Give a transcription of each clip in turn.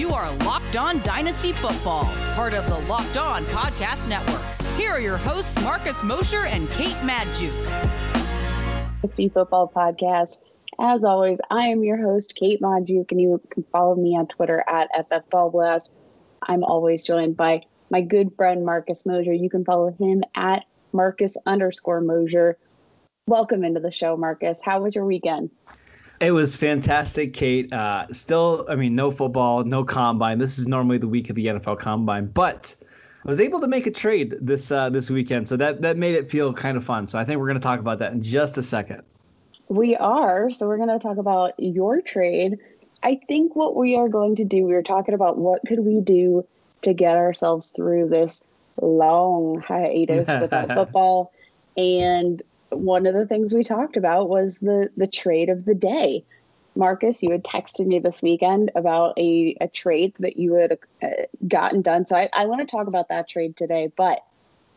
You are Locked On Dynasty Football, part of the Locked On Podcast Network. Here are your hosts, Marcus Mosher and Kate Magdziuk. Dynasty Football Podcast. As always, I am your host, Kate Magdziuk, and you can follow me on Twitter at FFBallBlast. I'm always joined by my good friend Marcus Mosher. You can follow him at Marcus underscore Mosher. Welcome into the show, Marcus. How was your weekend? It was fantastic, Kate. Uh, still, I mean, no football, no combine. This is normally the week of the NFL combine, but I was able to make a trade this uh, this weekend, so that that made it feel kind of fun. So I think we're going to talk about that in just a second. We are. So we're going to talk about your trade. I think what we are going to do, we were talking about what could we do to get ourselves through this long hiatus without football, and one of the things we talked about was the the trade of the day. Marcus, you had texted me this weekend about a, a trade that you had uh, gotten done. So I, I want to talk about that trade today. But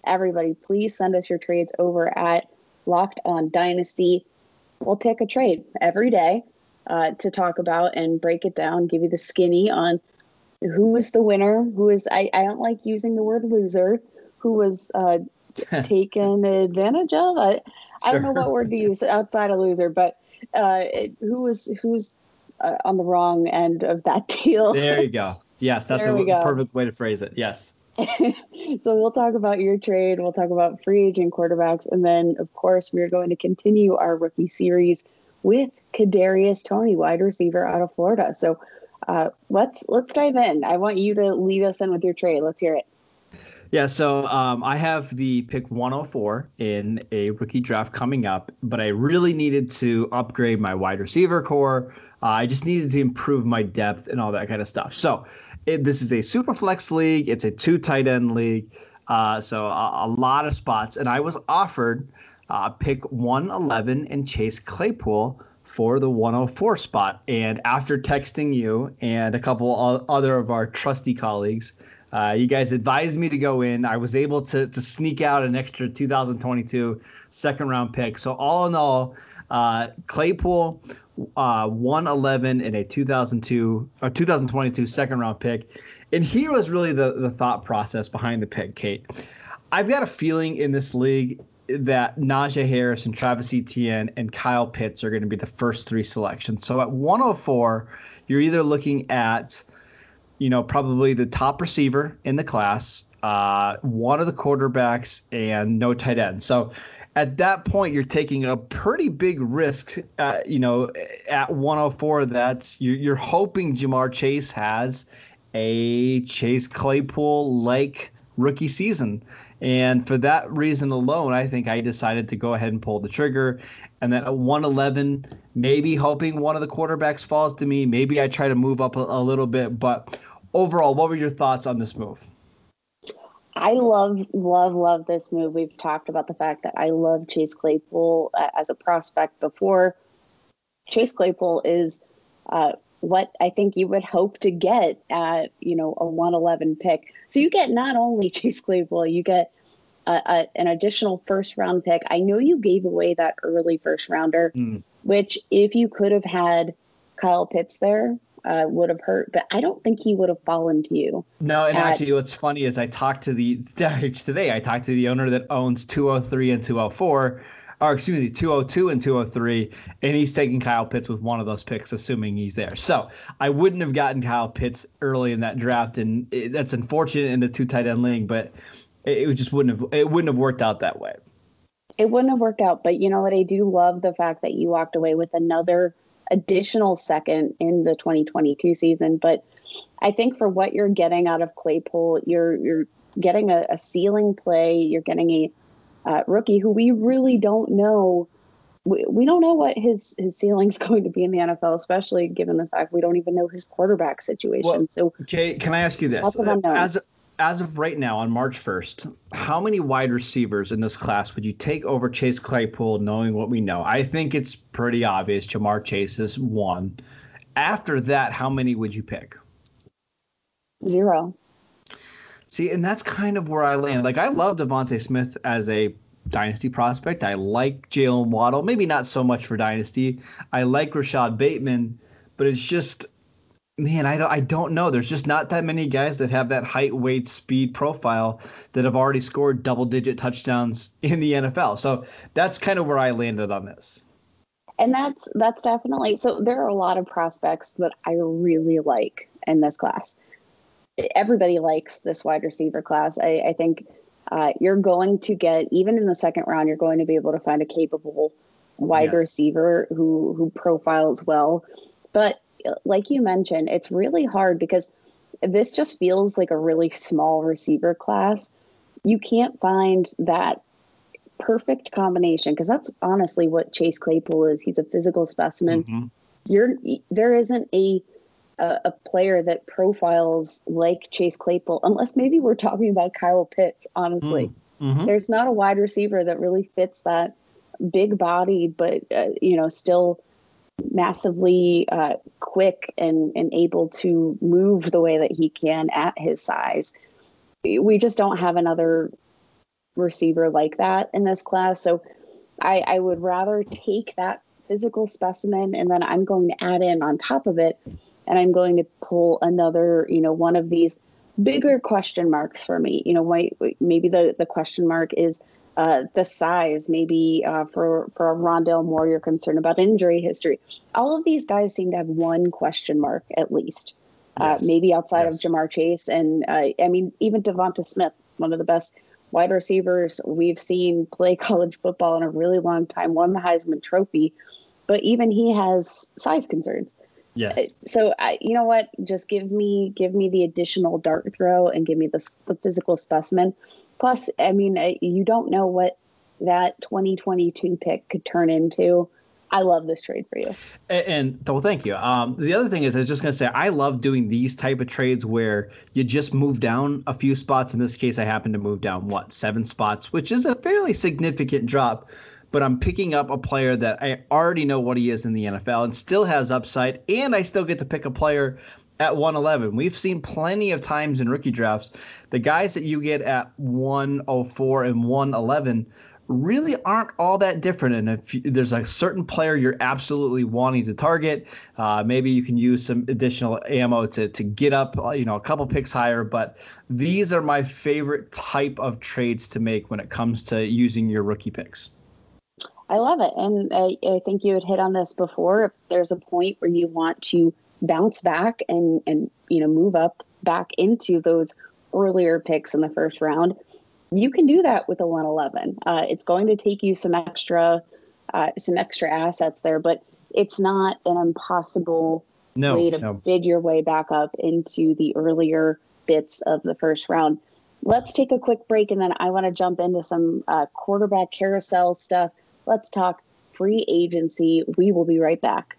everybody, please send us your trades over at Locked On Dynasty. We'll pick a trade every day uh, to talk about and break it down, give you the skinny on who is the winner, who is, I, I don't like using the word loser, who was uh, taken advantage of. I, I don't know what word to use outside of loser, but uh, it, who was who's uh, on the wrong end of that deal? There you go. Yes, that's a perfect way to phrase it. Yes. so we'll talk about your trade. We'll talk about free agent quarterbacks, and then of course we are going to continue our rookie series with Kadarius Toney, wide receiver out of Florida. So uh, let's let's dive in. I want you to lead us in with your trade. Let's hear it. Yeah, so um, I have the pick 104 in a rookie draft coming up, but I really needed to upgrade my wide receiver corps. Uh, I just needed to improve my depth and all that kind of stuff. So it, this is a super flex league. It's a two tight end league. Uh, so a, a, lot of spots, and I was offered uh, pick 111 and Chase Claypool for the 104 spot. And after texting you and a couple other of our trusty colleagues, uh, you guys advised me to go in. I was able to to sneak out an extra 2022 second round pick. So all in all, uh, Claypool, uh, 111 in a 2002 or 2022 second round pick. And here was really the the thought process behind the pick, Kate. I've got a feeling in this league that Najee Harris and Travis Etienne and Kyle Pitts are going to be the first three selections. So at 104, you're either looking at you know, probably the top receiver in the class, uh, one of the quarterbacks, and no tight end. So at that point, you're taking a pretty big risk. Uh, you know, at 104, that's you're, you're hoping Ja'Marr Chase has a Chase Claypool like rookie season. And for that reason alone, I think I decided to go ahead and pull the trigger. And then at 111, maybe hoping one of the quarterbacks falls to me. Maybe I try to move up a, a little bit. But overall, what were your thoughts on this move? I love, love, love this move. We've talked about the fact that I love Chase Claypool uh, as a prospect before. Chase Claypool is uh, what I think you would hope to get at, you know, a 111 pick. So you get not only Chase Claypool, you get a, a, an additional first round pick. I know you gave away that early first rounder, mm. which if you could have had Kyle Pitts there, uh, would have hurt, but I don't think he would have fallen to you. No, and at, actually, what's funny is I talked to the today. I talked to the owner that owns 203 and 204, or excuse me, 202 and 203, and he's taking Kyle Pitts with one of those picks, assuming he's there. So I wouldn't have gotten Kyle Pitts early in that draft, and it, that's unfortunate in the two tight end league, but it, it just wouldn't have it wouldn't have worked out that way. It wouldn't have worked out, but you know what? I do love the fact that you walked away with another additional second in the 2022 season. But I think for what you're getting out of Claypool, you're you're getting a, a ceiling play. You're getting a uh, rookie who we really don't know. We, we don't know what his his ceiling's going to be in the NFL, especially given the fact we don't even know his quarterback situation. Well, so, okay, can I ask you this? As as of right now on March 1st, how many wide receivers in this class would you take over Chase Claypool knowing what we know? I think it's pretty obvious Ja'Marr Chase is one. After that, how many would you pick? Zero. See, and that's kind of where I land. Like I love DeVonta Smith as a dynasty prospect. I like Jaylen Waddle, maybe not so much for dynasty. I like Rashod Bateman, but it's just Man, I don't, I don't know. There's just not that many guys that have that height, weight, speed profile that have already scored double digit touchdowns in the NFL. So that's kind of where I landed on this. And that's that's definitely so there are a lot of prospects that I really like in this class. Everybody likes this wide receiver class. I, I think uh, you're going to get even in the second round, you're going to be able to find a capable wide yes. receiver who who profiles well. But like you mentioned, it's really hard because this just feels like a really small receiver class. You can't find that perfect combination because that's honestly what Chase Claypool is. He's a physical specimen. Mm-hmm. You're there isn't a, a, a player that profiles like Chase Claypool unless maybe we're talking about Kyle Pitts. Honestly, mm, mm-hmm. there's not a wide receiver that really fits that big body, but uh, you know still massively uh, quick and, and able to move the way that he can at his size. We just don't have another receiver like that in this class. So I, I would rather take that physical specimen and then I'm going to add in on top of it and I'm going to pull another, you know, one of these bigger question marks for me. You know, why, maybe the, the question mark is uh, the size, maybe uh, for for Rondale Moore, you're concerned about injury history. All of these guys seem to have one question mark at least. Uh, maybe outside yes. of Ja'Marr Chase and uh, I mean even DeVonta Smith, one of the best wide receivers we've seen play college football in a really long time, won the Heisman Trophy, but even he has size concerns. Yes. Uh, so I, you know what? Just give me give me the additional dart throw and give me the, the physical specimen. Plus, I mean, you don't know what that 2022 pick could turn into. I love this trade for you. And, and well, thank you. Um, the other thing is, I was just gonna say, I love doing these type of trades where you just move down a few spots. In this case, I happen to move down what seven spots, which is a fairly significant drop. But I'm picking up a player that I already know what he is in the NFL and still has upside, and I still get to pick a player at 111. We've seen plenty of times in rookie drafts the guys that you get at 104 and 111 really aren't all that different. And if there's a certain player you're absolutely wanting to target, uh, maybe you can use some additional ammo to to get up, uh, you know, a couple picks higher. But these are my favorite type of trades to make when it comes to using your rookie picks. I love it, and I, I think you had hit on this before. If there's a point where you want to bounce back and and you know move up back into those earlier picks in the first round you can do that with a 111. Uh, it's going to take you some extra, uh, some extra assets there, but it's not an impossible no, way to no. bid your way back up into the earlier bits of the first round. Let's take a quick break, and then I want to jump into some uh, quarterback carousel stuff. Let's talk free agency. We will be right back.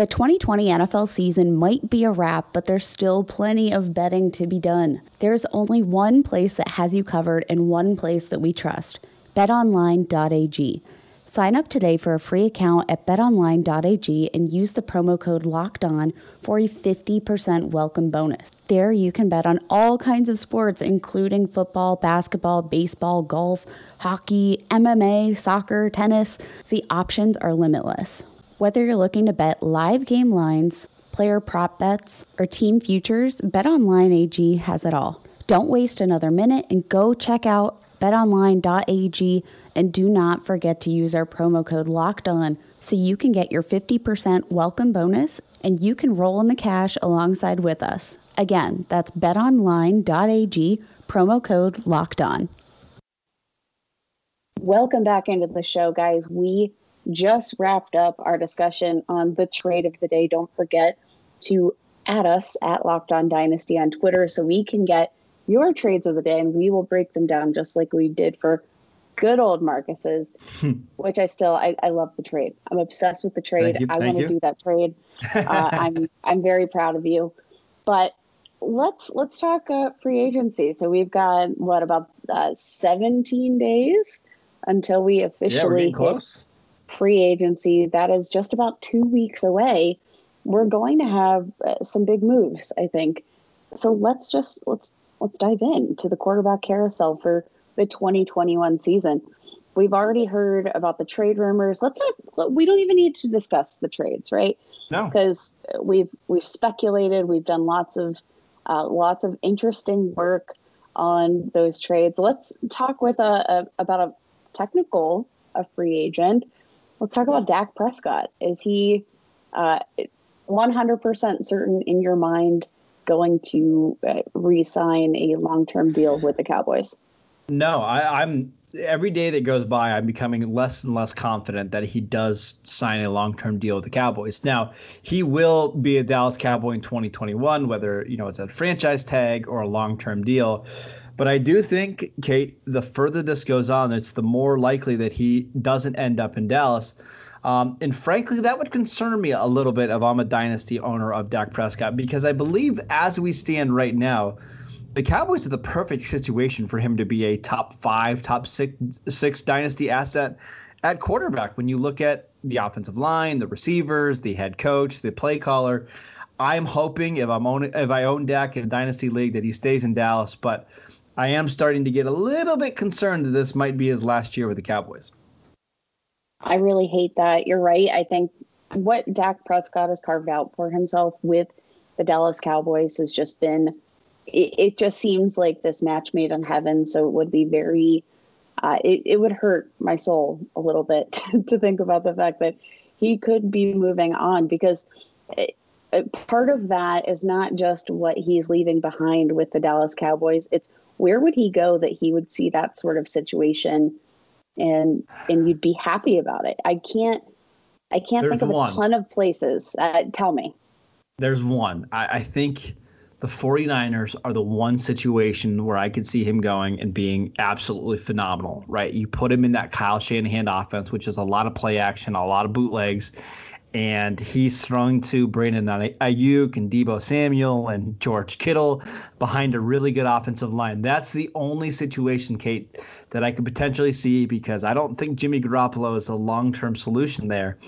The 2020 NFL season might be a wrap, but there's still plenty of betting to be done. There's only one place that has you covered and one place that we trust betonline.ag. Sign up today for a free account at betonline.ag and use the promo code LOCKED ON for a 50% welcome bonus. There you can bet on all kinds of sports, including football, basketball, baseball, golf, hockey, MMA, soccer, tennis. The options are limitless. Whether you're looking to bet live game lines, player prop bets, or team futures, BetOnline AG has it all. Don't waste another minute and go check out betonline.ag and do not forget to use our promo code locked on so you can get your 50% welcome bonus and you can roll in the cash alongside with us. Again, that's betonline.ag promo code locked on. Welcome back into the show, guys. We just wrapped up our discussion on the trade of the day. Don't forget to add us at Locked On Dynasty on Twitter so we can get your trades of the day and we will break them down just like we did for good old Marcus's, hmm. which I still I, I love the trade. I'm obsessed with the trade. I want to do that trade. Uh, I'm I'm very proud of you. But let's let's talk uh, free agency. So we've got what about uh, 17 days until we officially yeah, close free agency that is just about two weeks away, we're going to have uh, some big moves, I think. So let's just let's let's dive in to the quarterback carousel for the 2021 season. we've already heard about the trade rumors. Let's not. We don't even need to discuss the trades, right? No, because we've we've speculated. We've done lots of uh, lots of interesting work on those trades. Let's talk with a, a about a technical a free agent. Let's talk about Dak Prescott. Is he uh, 100% certain in your mind going to uh, re-sign a long-term deal with the Cowboys? No, I, I'm every day that goes by, I'm becoming less and less confident that he does sign a long-term deal with the Cowboys. Now, he will be a Dallas Cowboy in 2021, whether you know it's a franchise tag or a long-term deal. But I do think, Kate, the further this goes on, it's the more likely that he doesn't end up in Dallas. Um, and frankly, that would concern me a little bit if I'm a dynasty owner of Dak Prescott because I believe, as we stand right now, the Cowboys are the perfect situation for him to be a top five, top six, six dynasty asset at quarterback. When you look at the offensive line, the receivers, the head coach, the play caller, I'm hoping if I'm own, if I own Dak in a dynasty league that he stays in Dallas. But I am starting to get a little bit concerned that this might be his last year with the Cowboys. I really hate that. You're right. I think what Dak Prescott has carved out for himself with the Dallas Cowboys has just been, it, it just seems like this match made in heaven. So it would be very, uh, it, it would hurt my soul a little bit to think about the fact that he could be moving on because it, part of that is not just what he's leaving behind with the Dallas Cowboys. It's where would he go that he would see that sort of situation and and you'd be happy about it. I can't I can't There's think of one. a ton of places. Uh, tell me. There's one. I, I think the 49ers are the one situation where I could see him going and being absolutely phenomenal, right? You put him in that Kyle Shanahan offense, which is a lot of play action, a lot of bootlegs, and he's thrown to Brandon Aiyuk and Deebo Samuel and George Kittle behind a really good offensive line. That's the only situation, Kate, that I could potentially see because I don't think Jimmy Garoppolo is a long-term solution there.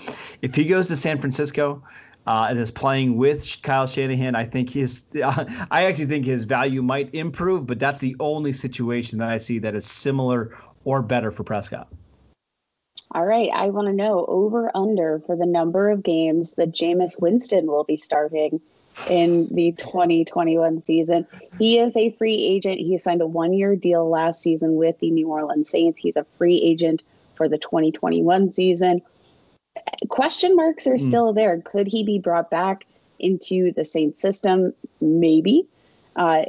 If he goes to San Francisco, uh, and is playing with Kyle Shanahan, I think his, uh, I actually think his value might improve, but that's the only situation that I see that is similar or better for Prescott. All right, I want to know over under for the number of games that Jameis Winston will be starting in the 2021 season. He is a free agent. He signed a one year deal last season with the New Orleans Saints. He's a free agent for the 2021 season. Question marks are mm. still there. Could he be brought back into the Saints system? Maybe. Uh,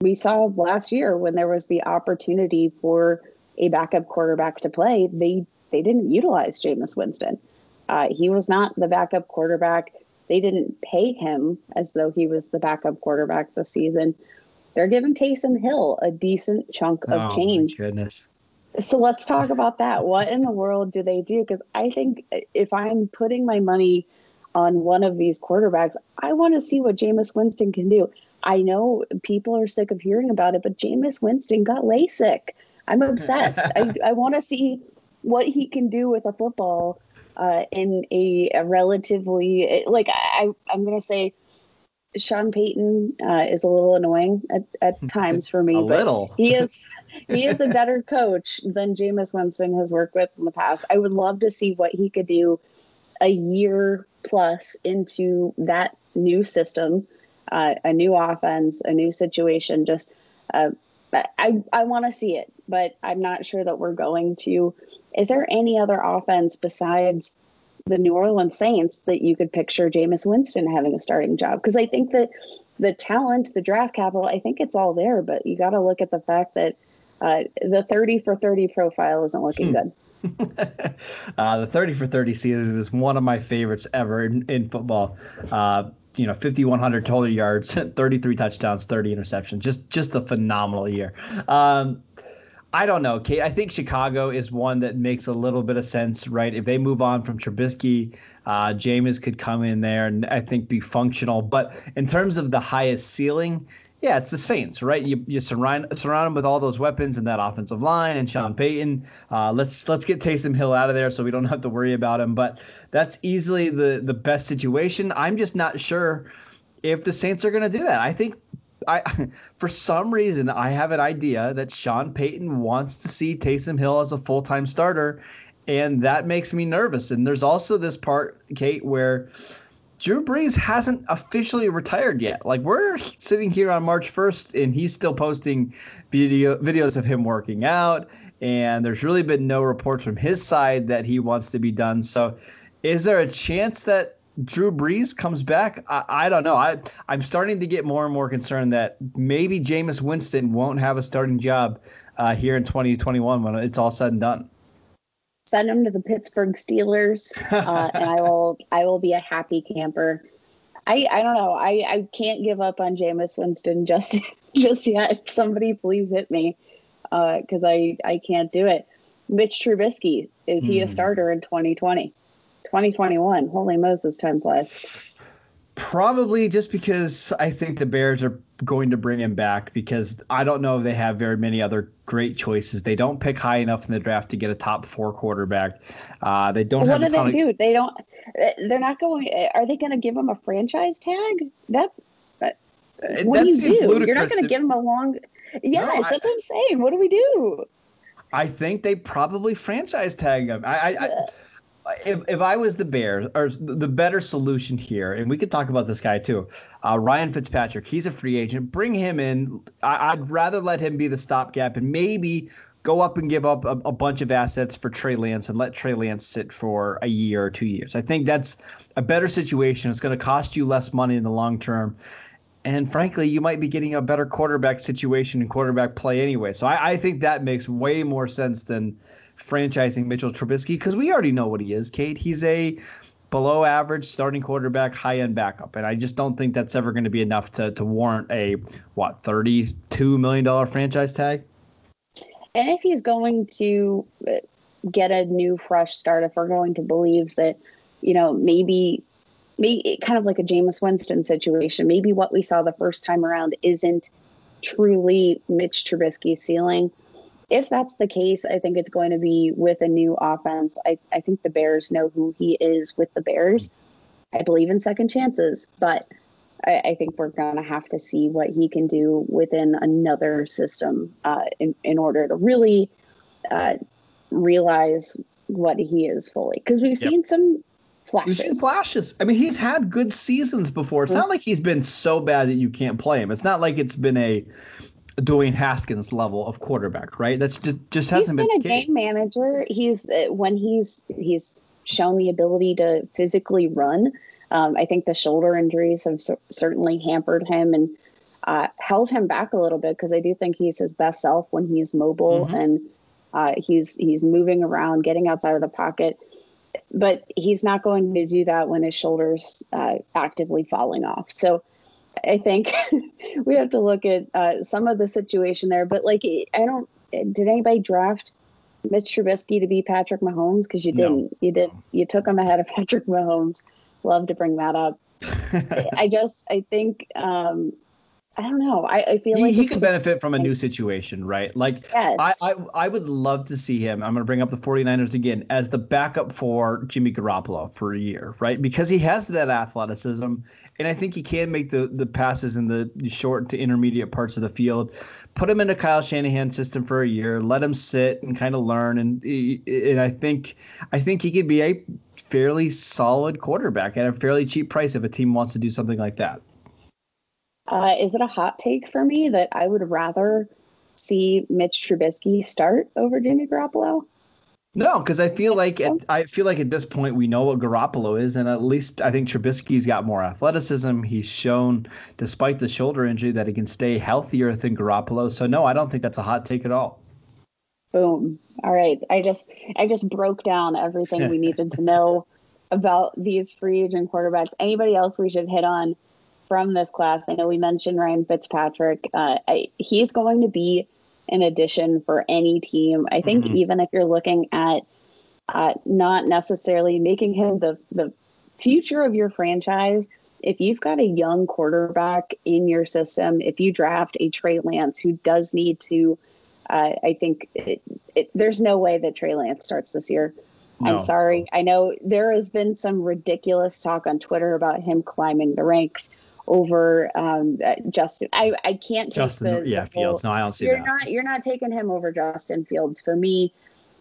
we saw last year when there was the opportunity for a backup quarterback to play, they they didn't utilize Jameis Winston. Uh, he was not the backup quarterback. They didn't pay him as though he was the backup quarterback this season. They're giving Taysom Hill a decent chunk of oh, change. goodness. So let's talk about that. What in the world do they do? Because I think if I'm putting my money on one of these quarterbacks, I want to see what Jameis Winston can do. I know people are sick of hearing about it, but Jameis Winston got LASIK. I'm obsessed. I, I want to see what he can do with a football uh, in a, a, relatively like I I'm gonna say Sean Payton uh, is a little annoying at, at times for me. a little. he is he is a better coach than Jameis Winston has worked with in the past. I would love to see what he could do a year plus into that new system, uh, a new offense, a new situation. Just uh, I I want to see it, but I'm not sure that we're going to. Is there any other offense besides the New Orleans Saints that you could picture Jameis Winston having a starting job? Because I think that the talent, the draft capital, I think it's all there, but you got to look at the fact that uh, the 30 for 30 profile isn't looking good. uh, the 30 for 30 season is one of my favorites ever in, in football. Uh, you know 5100 total yards 33 touchdowns 30 interceptions just just a phenomenal year um, I don't know, Kate. I think Chicago is one that makes a little bit of sense, right? If they move on from Trubisky, uh, Jameis could come in there and I think be functional. But in terms of the highest ceiling, yeah, it's the Saints, right? You you surround surround them with all those weapons and that offensive line and Sean Payton. Uh, let's let's get Taysom Hill out of there so we don't have to worry about him. But that's easily the the best situation. I'm just not sure if the Saints are going to do that. I think I for some reason I have an idea that Sean Payton wants to see Taysom Hill as a full time starter, and that makes me nervous. And there's also this part, Kate, where Drew Brees hasn't officially retired yet. Like we're sitting here on March 1st, and he's still posting video videos of him working out, and there's really been no reports from his side that he wants to be done. So, is there a chance that Drew Brees comes back? I, I don't know. I I'm starting to get more and more concerned that maybe Jameis Winston won't have a starting job uh, here in 2021 when it's all said and done send him to the Pittsburgh Steelers, uh, and I will I will be a happy camper. I I don't know. I I can't give up on Jameis Winston just just yet. Somebody please hit me because uh, I I can't do it. Mitch Trubisky is he mm. a hmm. starter in 2020? 2021. Holy Moses, time flies. Probably just because I think the Bears are going to bring him back because I don't know if they have very many other great choices. They don't pick high enough in the draft to get a top four quarterback. Uh, they don't. What do they of... do? They don't. They're not going. Are they going to give him a franchise tag? That's. Uh, what that do you do? You're not going to give him a long. Yes, no, I, that's what I'm saying. What do we do? I think they probably franchise tag him. I, I, I if, if I was the Bears, or the better solution here, and we could talk about this guy too, uh, Ryan Fitzpatrick, he's a free agent. Bring him in. I, would rather let him be the stopgap and maybe go up and give up a, a, bunch of assets for Trey Lance and let Trey Lance sit for a year or two years. I think that's a better situation. It's going to cost you less money in the long term. And frankly, you might be getting a better quarterback situation and quarterback play anyway. So I, I think that makes way more sense than franchising Mitchell Trubisky because we already know what he is, Kate. He's a below average starting quarterback, high end backup. And I just don't think that's ever going to be enough to, to warrant a, what, $32 million franchise tag? And if he's going to uh, get a new, fresh start, if we're going to believe that, you know, maybe, maybe kind of like a Jameis Winston situation, maybe what we saw the first time around isn't truly Mitch Trubisky's ceiling if that's the case, I think it's going to be with a new offense. I, I think the Bears know who he is with the Bears. I believe in second chances, but I, I think we're going to have to see what he can do within another system uh, in, in order to really uh, realize what he is fully. Because we've yep. seen some flashes. We've seen flashes. I mean, he's had good seasons before. It's mm-hmm. not like he's been so bad that you can't play him. It's not like it's been a Dwayne Haskins level of quarterback, right? That's just just hasn't he's been, been a game manager. He's uh, when he's he's shown the ability to physically run. Um, I think the shoulder injuries have c- certainly hampered him and uh, held him back a little bit because I do think he's his best self when he's mobile mm-hmm. and uh, he's he's moving around, getting outside of the pocket. But he's not going to do that when his shoulders uh, actively falling off. So I think we have to look at uh, some of the situation there. But like, I don't. Did anybody draft Mitch Trubisky to be Patrick Mahomes? Because you didn't. No. You did. You took him ahead of Patrick Mahomes. Love to bring that up. I just. I think. Um, I don't know. I, I feel he, like he could benefit from a new situation, right? Like yes. I, I I would love to see him. I'm going to bring up the 49ers again as the backup for Jimmy Garoppolo for a year, right? Because he has that athleticism and I think he can make the the passes in the short to intermediate parts of the field. Put him in a Kyle Shanahan system for a year, let him sit and kind of learn and and I think I think he could be a fairly solid quarterback at a fairly cheap price if a team wants to do something like that. Uh, is it a hot take for me that I would rather see Mitch Trubisky start over Jimmy Garoppolo? No, because I feel like at, I feel like at this point we know what Garoppolo is, and at least I think Trubisky's got more athleticism. He's shown, despite the shoulder injury, that he can stay healthier than Garoppolo. So no, I don't think that's a hot take at all. Boom! All right, I just I just broke down everything we needed to know about these free agent quarterbacks. Anybody else we should hit on? From this class. I know we mentioned Ryan Fitzpatrick. Uh, I, he's going to be an addition for any team. I think mm-hmm. even if you're looking at uh, not necessarily making him the the future of your franchise, if you've got a young quarterback in your system, if you draft a Trey Lance who does need to, uh, I think it, it, there's no way that Trey Lance starts this year. No. I'm sorry. I know there has been some ridiculous talk on Twitter about him climbing the ranks over um, uh, Justin. I, I can't Justin. The, yeah, the Fields. No, I don't see you're that. not you're not taking him over Justin Fields for me.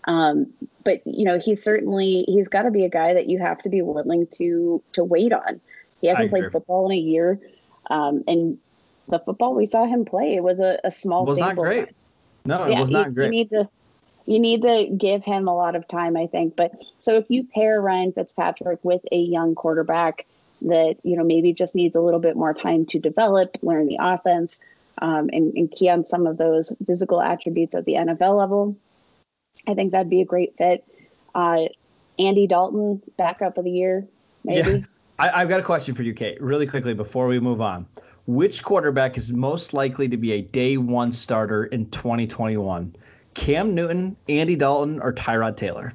Um, but you know he's certainly he's got to be a guy that you have to be willing to to wait on. He hasn't played football in a year, um, and the football we saw him play it was a, a small was sample not great. size. No, it was not you, great. You need to you need to give him a lot of time, I think. But so if you pair Ryan Fitzpatrick with a young quarterback that you know maybe just needs a little bit more time to develop, learn the offense, um, and, and key on some of those physical attributes at the NFL level, I think that'd be a great fit. Uh, Andy Dalton, backup of the year, maybe. Yeah. I, I've got a question for you, Kate, really quickly before we move on. Which quarterback is most likely to be a day one starter in 2021? Cam Newton, Andy Dalton, or Tyrod Taylor?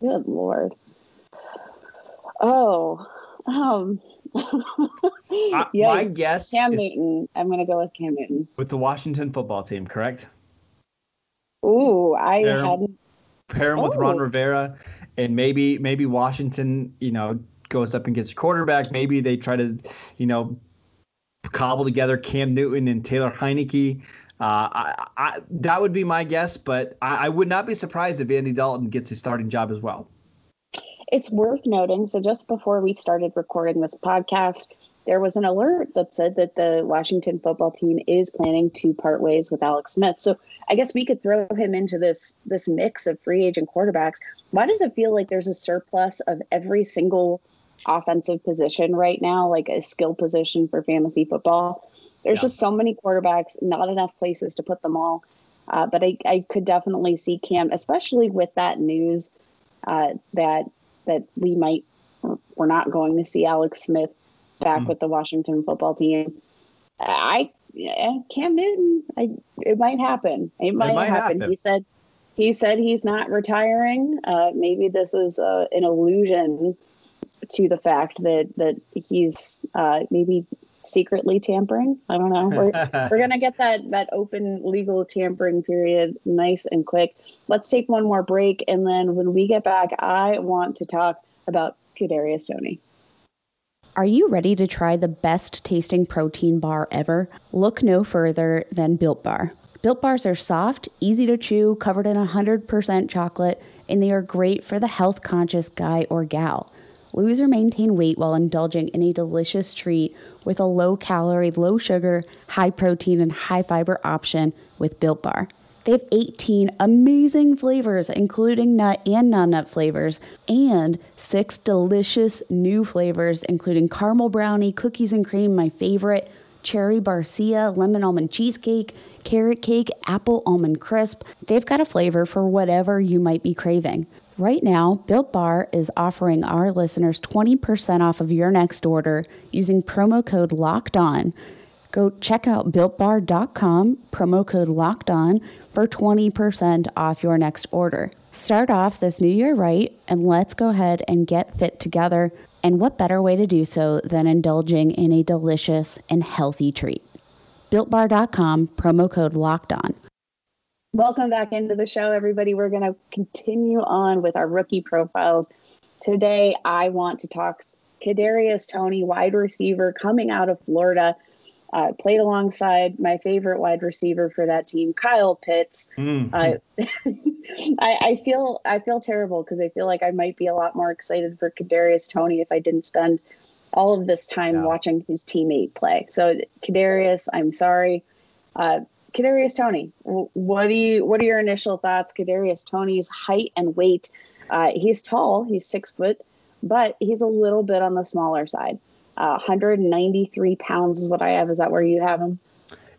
Good lord. Oh, um, uh, my guess Cam is, Newton. I'm going to go with Cam Newton with the Washington football team. Correct. Ooh, I pair hadn't. Him, pair him oh. with Ron Rivera, and maybe maybe Washington, you know, goes up and gets a quarterback. Maybe they try to, you know, cobble together Cam Newton and Taylor Heinicke. Uh, I, I, that would be my guess, but I, I, would not be surprised if Andy Dalton gets a starting job as well. It's worth noting. So, just before we started recording this podcast, there was an alert that said that the Washington football team is planning to part ways with Alex Smith. So, I guess we could throw him into this this mix of free agent quarterbacks. Why does it feel like there's a surplus of every single offensive position right now, like a skill position for fantasy football? There's yeah. just so many quarterbacks, not enough places to put them all. Uh, but I, I could definitely see Cam, especially with that news uh, that that we might we're not going to see Alex Smith back mm. with the Washington football team. I Cam Newton, I, it might happen. It might, it might happen. happen. He said he said he's not retiring. Uh, maybe this is uh, an illusion to the fact that that he's uh, maybe secretly tampering. I don't know. We're, we're gonna get that that open legal tampering period nice and quick. Let's take one more break, and then when we get back, I want to talk about Kadarius Toney. Are you ready to try the best tasting protein bar ever? Look no further than Built Bar. Built Bars are soft, easy to chew, covered in 100% chocolate, and they are great for the health conscious guy or gal. Lose or maintain weight while indulging in a delicious treat with a low calorie, low sugar, high protein, and high fiber option with Built Bar. They have 18 amazing flavors, including nut and non nut flavors, and six delicious new flavors, including caramel brownie, cookies and cream, my favorite, cherry barcia, lemon almond cheesecake, carrot cake, apple almond crisp. They've got a flavor for whatever you might be craving. Right now, Built Bar is offering our listeners 20% off of your next order using promo code LOCKED ON. Go check out builtbar.com, promo code LOCKED ON for 20% off your next order. Start off this new year right, and let's go ahead and get fit together. And what better way to do so than indulging in a delicious and healthy treat? BuiltBar.com, promo code LOCKED ON. Welcome back into the show, everybody. We're going to continue on with our rookie profiles. Today, I want to talk Kadarius Toney, wide receiver coming out of Florida. Uh, played alongside my favorite wide receiver for that team, Kyle Pitts. Mm-hmm. Uh, I, I, feel I feel terrible because I feel like I might be a lot more excited for Kadarius Toney if I didn't spend all of this time yeah. watching his teammate play. So Kadarius, I'm sorry. Uh, Kadarius Toney, what do you what are your initial thoughts? Kadarius Toney's height and weight. Uh, he's tall. He's six foot, but he's a little bit on the smaller side. Uh, 193 pounds is what I have. Is that where you have him?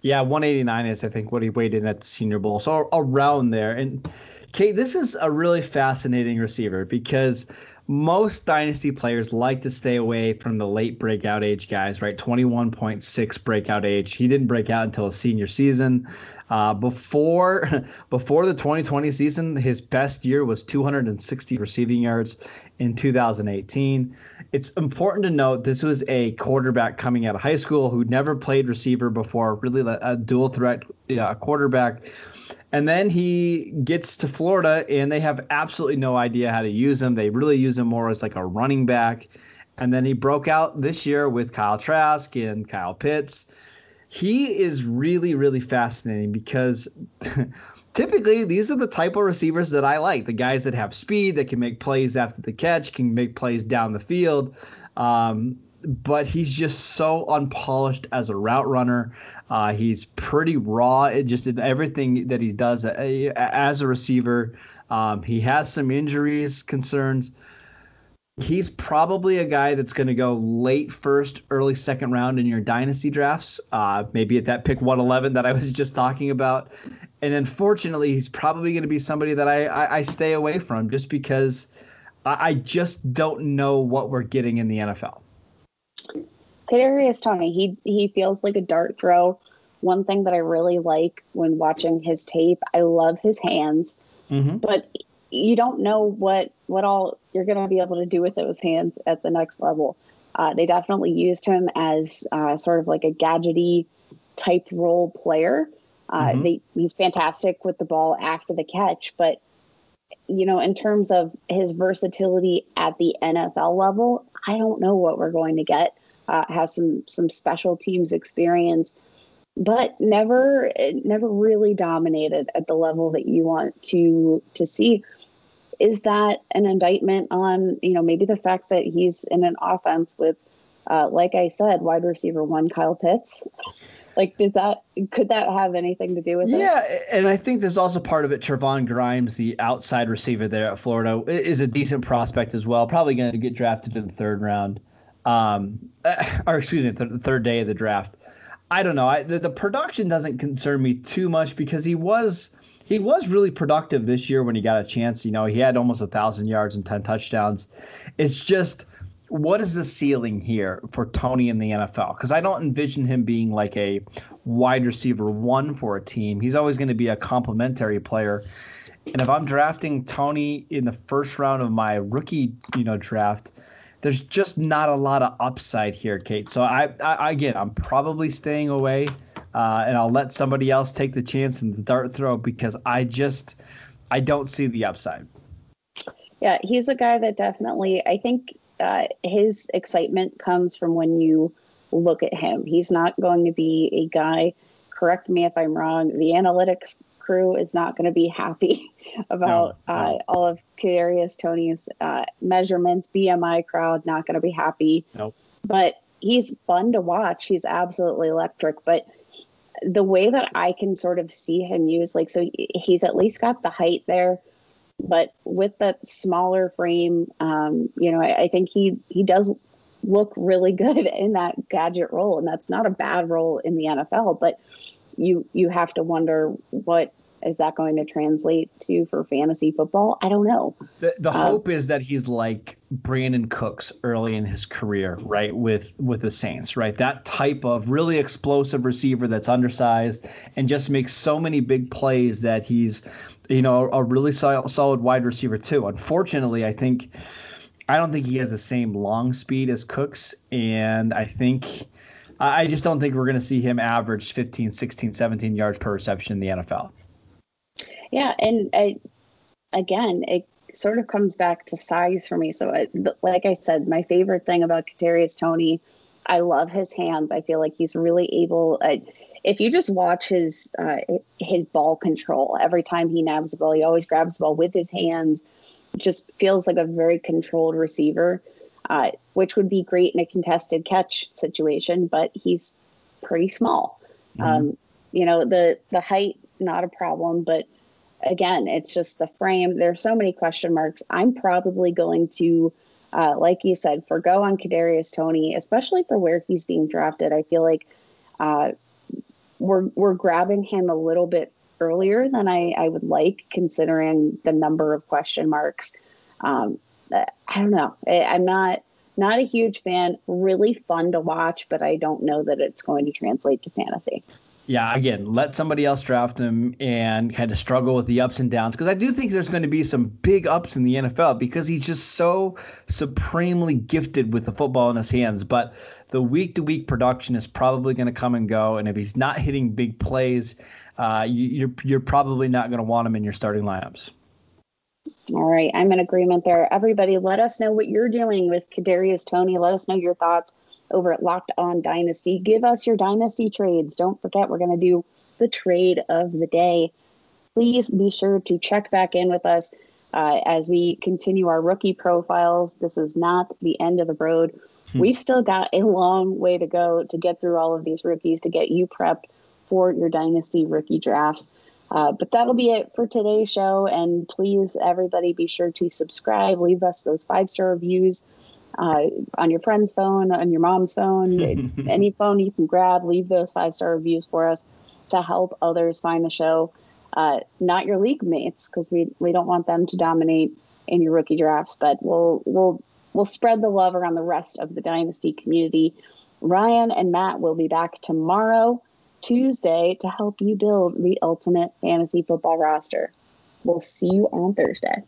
Yeah, 189 is I think what he weighed in at the Senior Bowl. So around there. And Kate, this is a really fascinating receiver because most dynasty players like to stay away from the late breakout age guys, right? 21.6 breakout age. He didn't break out until his senior season. Uh, before before the 2020 season, his best year was 260 receiving yards in 2018. It's important to note this was a quarterback coming out of high school who never played receiver before, really a dual threat uh, quarterback. And then he gets to Florida and they have absolutely no idea how to use him. They really use him more as like a running back. and then he broke out this year with Kyle Trask and Kyle Pitts. He is really, really fascinating because typically these are the type of receivers that I like the guys that have speed, that can make plays after the catch, can make plays down the field. Um, but he's just so unpolished as a route runner. Uh, he's pretty raw just in everything that he does as a receiver. Um, he has some injuries concerns. He's probably a guy that's going to go late first, early second round in your dynasty drafts, uh, maybe at that pick 111 that I was just talking about. And unfortunately, he's probably going to be somebody that I, I, I, stay away from just because I, I just don't know what we're getting in the NFL. Kadarius Toney, he he feels like a dart throw. One thing that I really like when watching his tape, I love his hands, mm-hmm. but you don't know what what all you're going to be able to do with those hands at the next level. Uh, they definitely used him as uh, sort of like a gadgety type role player. Uh, mm-hmm. they, he's fantastic with the ball after the catch, but you know, in terms of his versatility at the NFL level, I don't know what we're going to get. Uh, has some some special teams experience, but never never really dominated at the level that you want to to see. Is that an indictment on you know maybe the fact that he's in an offense with, uh, like I said, wide receiver one Kyle Pitts? Like, does that could that have anything to do with it? Yeah, and I think there's also part of it. Trevon Grimes, the outside receiver there at Florida, is a decent prospect as well. Probably going to get drafted in the third round, um, or excuse me, the third day of the draft. I don't know. I, the, the production doesn't concern me too much because he was he was really productive this year when he got a chance. You know, he had almost a thousand yards and ten touchdowns. It's just what is the ceiling here for Toney in the NFL? Because I don't envision him being like a wide receiver one for a team. He's always going to be a complementary player. And if I'm drafting Toney in the first round of my rookie, you know, draft, there's just not a lot of upside here, Kate. So I, I again, I'm probably staying away, uh, and I'll let somebody else take the chance in the dart throw because I just, I don't see the upside. Yeah, he's a guy that definitely, I think uh, his excitement comes from when you look at him. He's not going to be a guy. Correct me if I'm wrong. The analytics crew is not going to be happy about no, no. Uh, all of Kadarius Toney's uh, measurements. BMI crowd not going to be happy. Nope. But he's fun to watch. He's absolutely electric. But the way that I can sort of see him use, like, so he's at least got the height there but with that smaller frame, um, you know, I, I, think he he does look really good in that gadget role, and that's not a bad role in the NFL. But you you have to wonder what is that going to translate to for fantasy football? I don't know. The, the uh, hope is that he's like Brandin Cooks early in his career, right? With with the Saints, right? That type of really explosive receiver that's undersized and just makes so many big plays that he's, you know, a really solid, solid wide receiver too. Unfortunately, I think I don't think he has the same long speed as Cooks, and I think. I just don't think we're going to see him average 15, 16, 17 yards per reception in the NFL. Yeah, and I, again, it sort of comes back to size for me. So, I, like I said, my favorite thing about Kadarius Toney, I love his hands. I feel like he's really able. Uh, if you just watch his uh, his ball control, every time he nabs the ball, he always grabs the ball with his hands. Just feels like a very controlled receiver, uh, which would be great in a contested catch situation. But he's pretty small. Mm-hmm. Um, you know the the height not a problem, but again, it's just the frame. There's so many question marks. I'm probably going to, uh, like you said, forgo on Kadarius Toney, especially for where he's being drafted. I feel like uh, we're we're grabbing him a little bit earlier than I, I would like, considering the number of question marks. Um, I don't know. I, I'm not not a huge fan. Really fun to watch, but I don't know that it's going to translate to fantasy yeah, again, let somebody else draft him and kind of struggle with the ups and downs because I do think there's going to be some big ups in the NFL because he's just so supremely gifted with the football in his hands. But the week to week production is probably going to come and go, and if he's not hitting big plays, uh, you, you're you're probably not going to want him in your starting lineups. All right, I'm in agreement there. Everybody, let us know what you're doing with Kadarius Toney. Let us know your thoughts over at Locked On Dynasty. Give us your dynasty trades. Don't forget, we're going to do the trade of the day. Please be sure to check back in with us uh, as we continue our rookie profiles. This is not the end of the road. Hmm. We've still got a long way to go to get through all of these rookies to get you prepped for your dynasty rookie drafts. Uh, but that'll be it for today's show. And please, everybody, be sure to subscribe, leave us those five star reviews uh, on your friend's phone, on your mom's phone, any phone you can grab. Leave those five star reviews for us to help others find the show. Uh, not your league mates, because we we don't want them to dominate in your rookie drafts, but we'll we'll we'll spread the love around the rest of the dynasty community. Ryan and Matt will be back tomorrow Tuesday to help you build the ultimate fantasy football roster. We'll see you on Thursday.